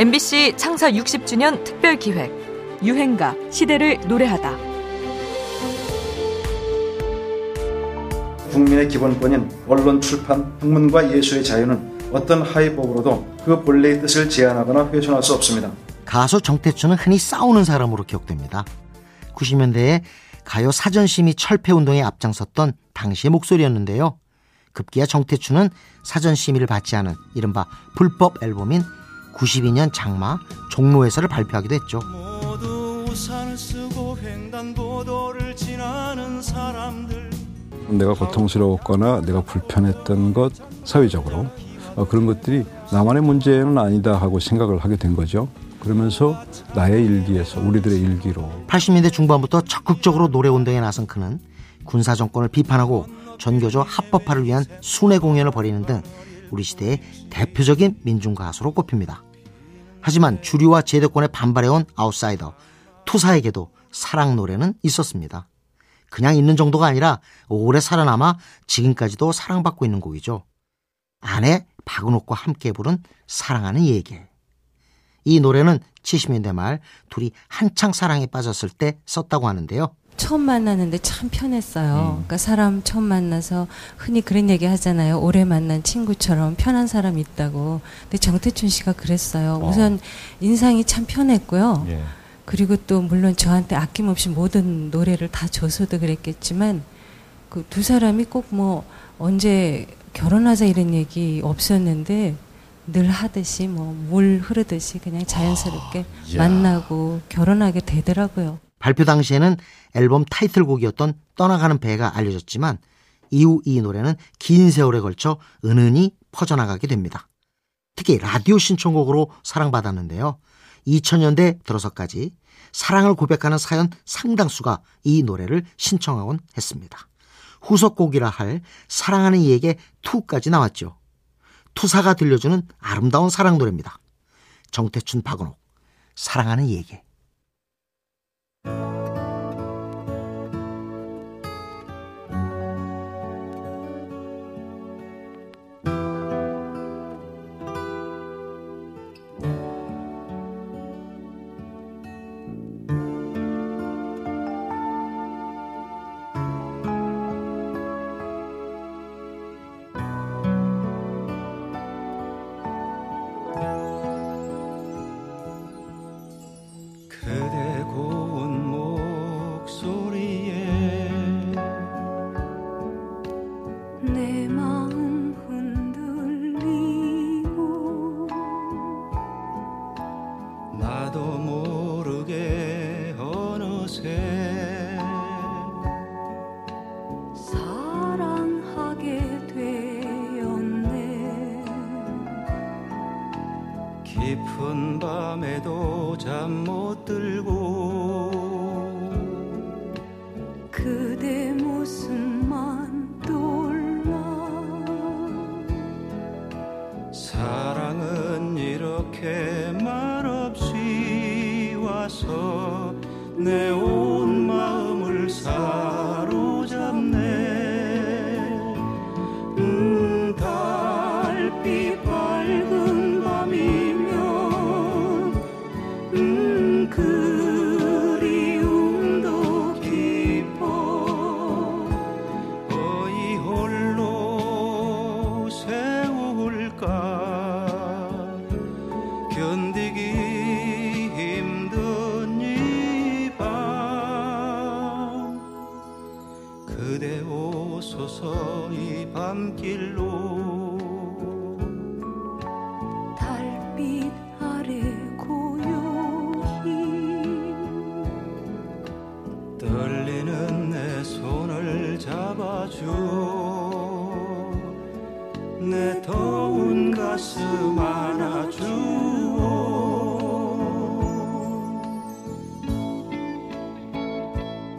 MBC 창사 60주년 특별 기획 유행가 시대를 노래하다. 국민의 기본권인 언론, 출판, 학문과 예술의 자유는 어떤 하위법으로도 그 본래의 뜻을 제한하거나 훼손할 수 없습니다. 가수 정태춘은 흔히 싸우는 사람으로 기억됩니다. 90년대에 가요 사전심의 철폐 운동에 앞장섰던 당시의 목소리였는데요. 급기야 정태춘은 사전심의를 받지 않은 이른바 불법 앨범인 92년 장마 종로에서를 발표하기도 했죠. 모두 우산을 쓰고 횡단보도를 지나는 사람들 내가 고통스러웠거나 내가 불편했던 것 사회적으로 어, 그런 것들이 나만의 문제는 아니다 하고 생각을 하게 된 거죠. 그러면서 나의 일기에서 우리들의 일기로 80년대 중반부터 적극적으로 노래 운동에 나선 그는 군사 정권을 비판하고 전교조 합법화를 위한 순회 공연을 벌이는 등 우리 시대의 대표적인 민중 가수로 꼽힙니다. 하지만 주류와 제도권에 반발해온 아웃사이더 투사에게도 사랑 노래는 있었습니다. 그냥 있는 정도가 아니라 오래 살아남아 지금까지도 사랑받고 있는 곡이죠. 아내 박은옥과 함께 부른 사랑하는 얘기. 이 노래는 70년대 말 둘이 한창 사랑에 빠졌을 때 썼다고 하는데요. 처음 만나는데 참 편했어요. 그러니까 사람 처음 만나서 흔히 그런 얘기 하잖아요. 오래 만난 친구처럼 편한 사람 있다고. 근데 정태춘 씨가 그랬어요. 우선 인상이 참 편했고요. 그리고 또 물론 저한테 아낌없이 모든 노래를 다 줘서도 그랬겠지만 그 두 사람이 꼭 뭐 언제 결혼하자 이런 얘기 없었는데 늘 하듯이 뭐 물 흐르듯이 그냥 자연스럽게 만나고 결혼하게 되더라고요. 발표 당시에는 앨범 타이틀곡이었던 떠나가는 배가 알려졌지만 이후 이 노래는 긴 세월에 걸쳐 은은히 퍼져나가게 됩니다. 특히 라디오 신청곡으로 사랑받았는데요. 2000년대 들어서까지 사랑을 고백하는 사연 상당수가 이 노래를 신청하곤 했습니다. 후속곡이라 할 사랑하는 이에게 2까지 나왔죠. 투사가 들려주는 아름다운 사랑 노래입니다. 정태춘 박은옥 사랑하는 이에게 모르게 어느새 사랑하게 되었네. 깊은 밤에도 잠 못 들고 그대 모습만 떠올라. 사랑은 이렇게 와서 내온 그대 오소서 이 밤길로. 달빛 아래 고요히 떨리는 내 손을 잡아줘 내 더운 가슴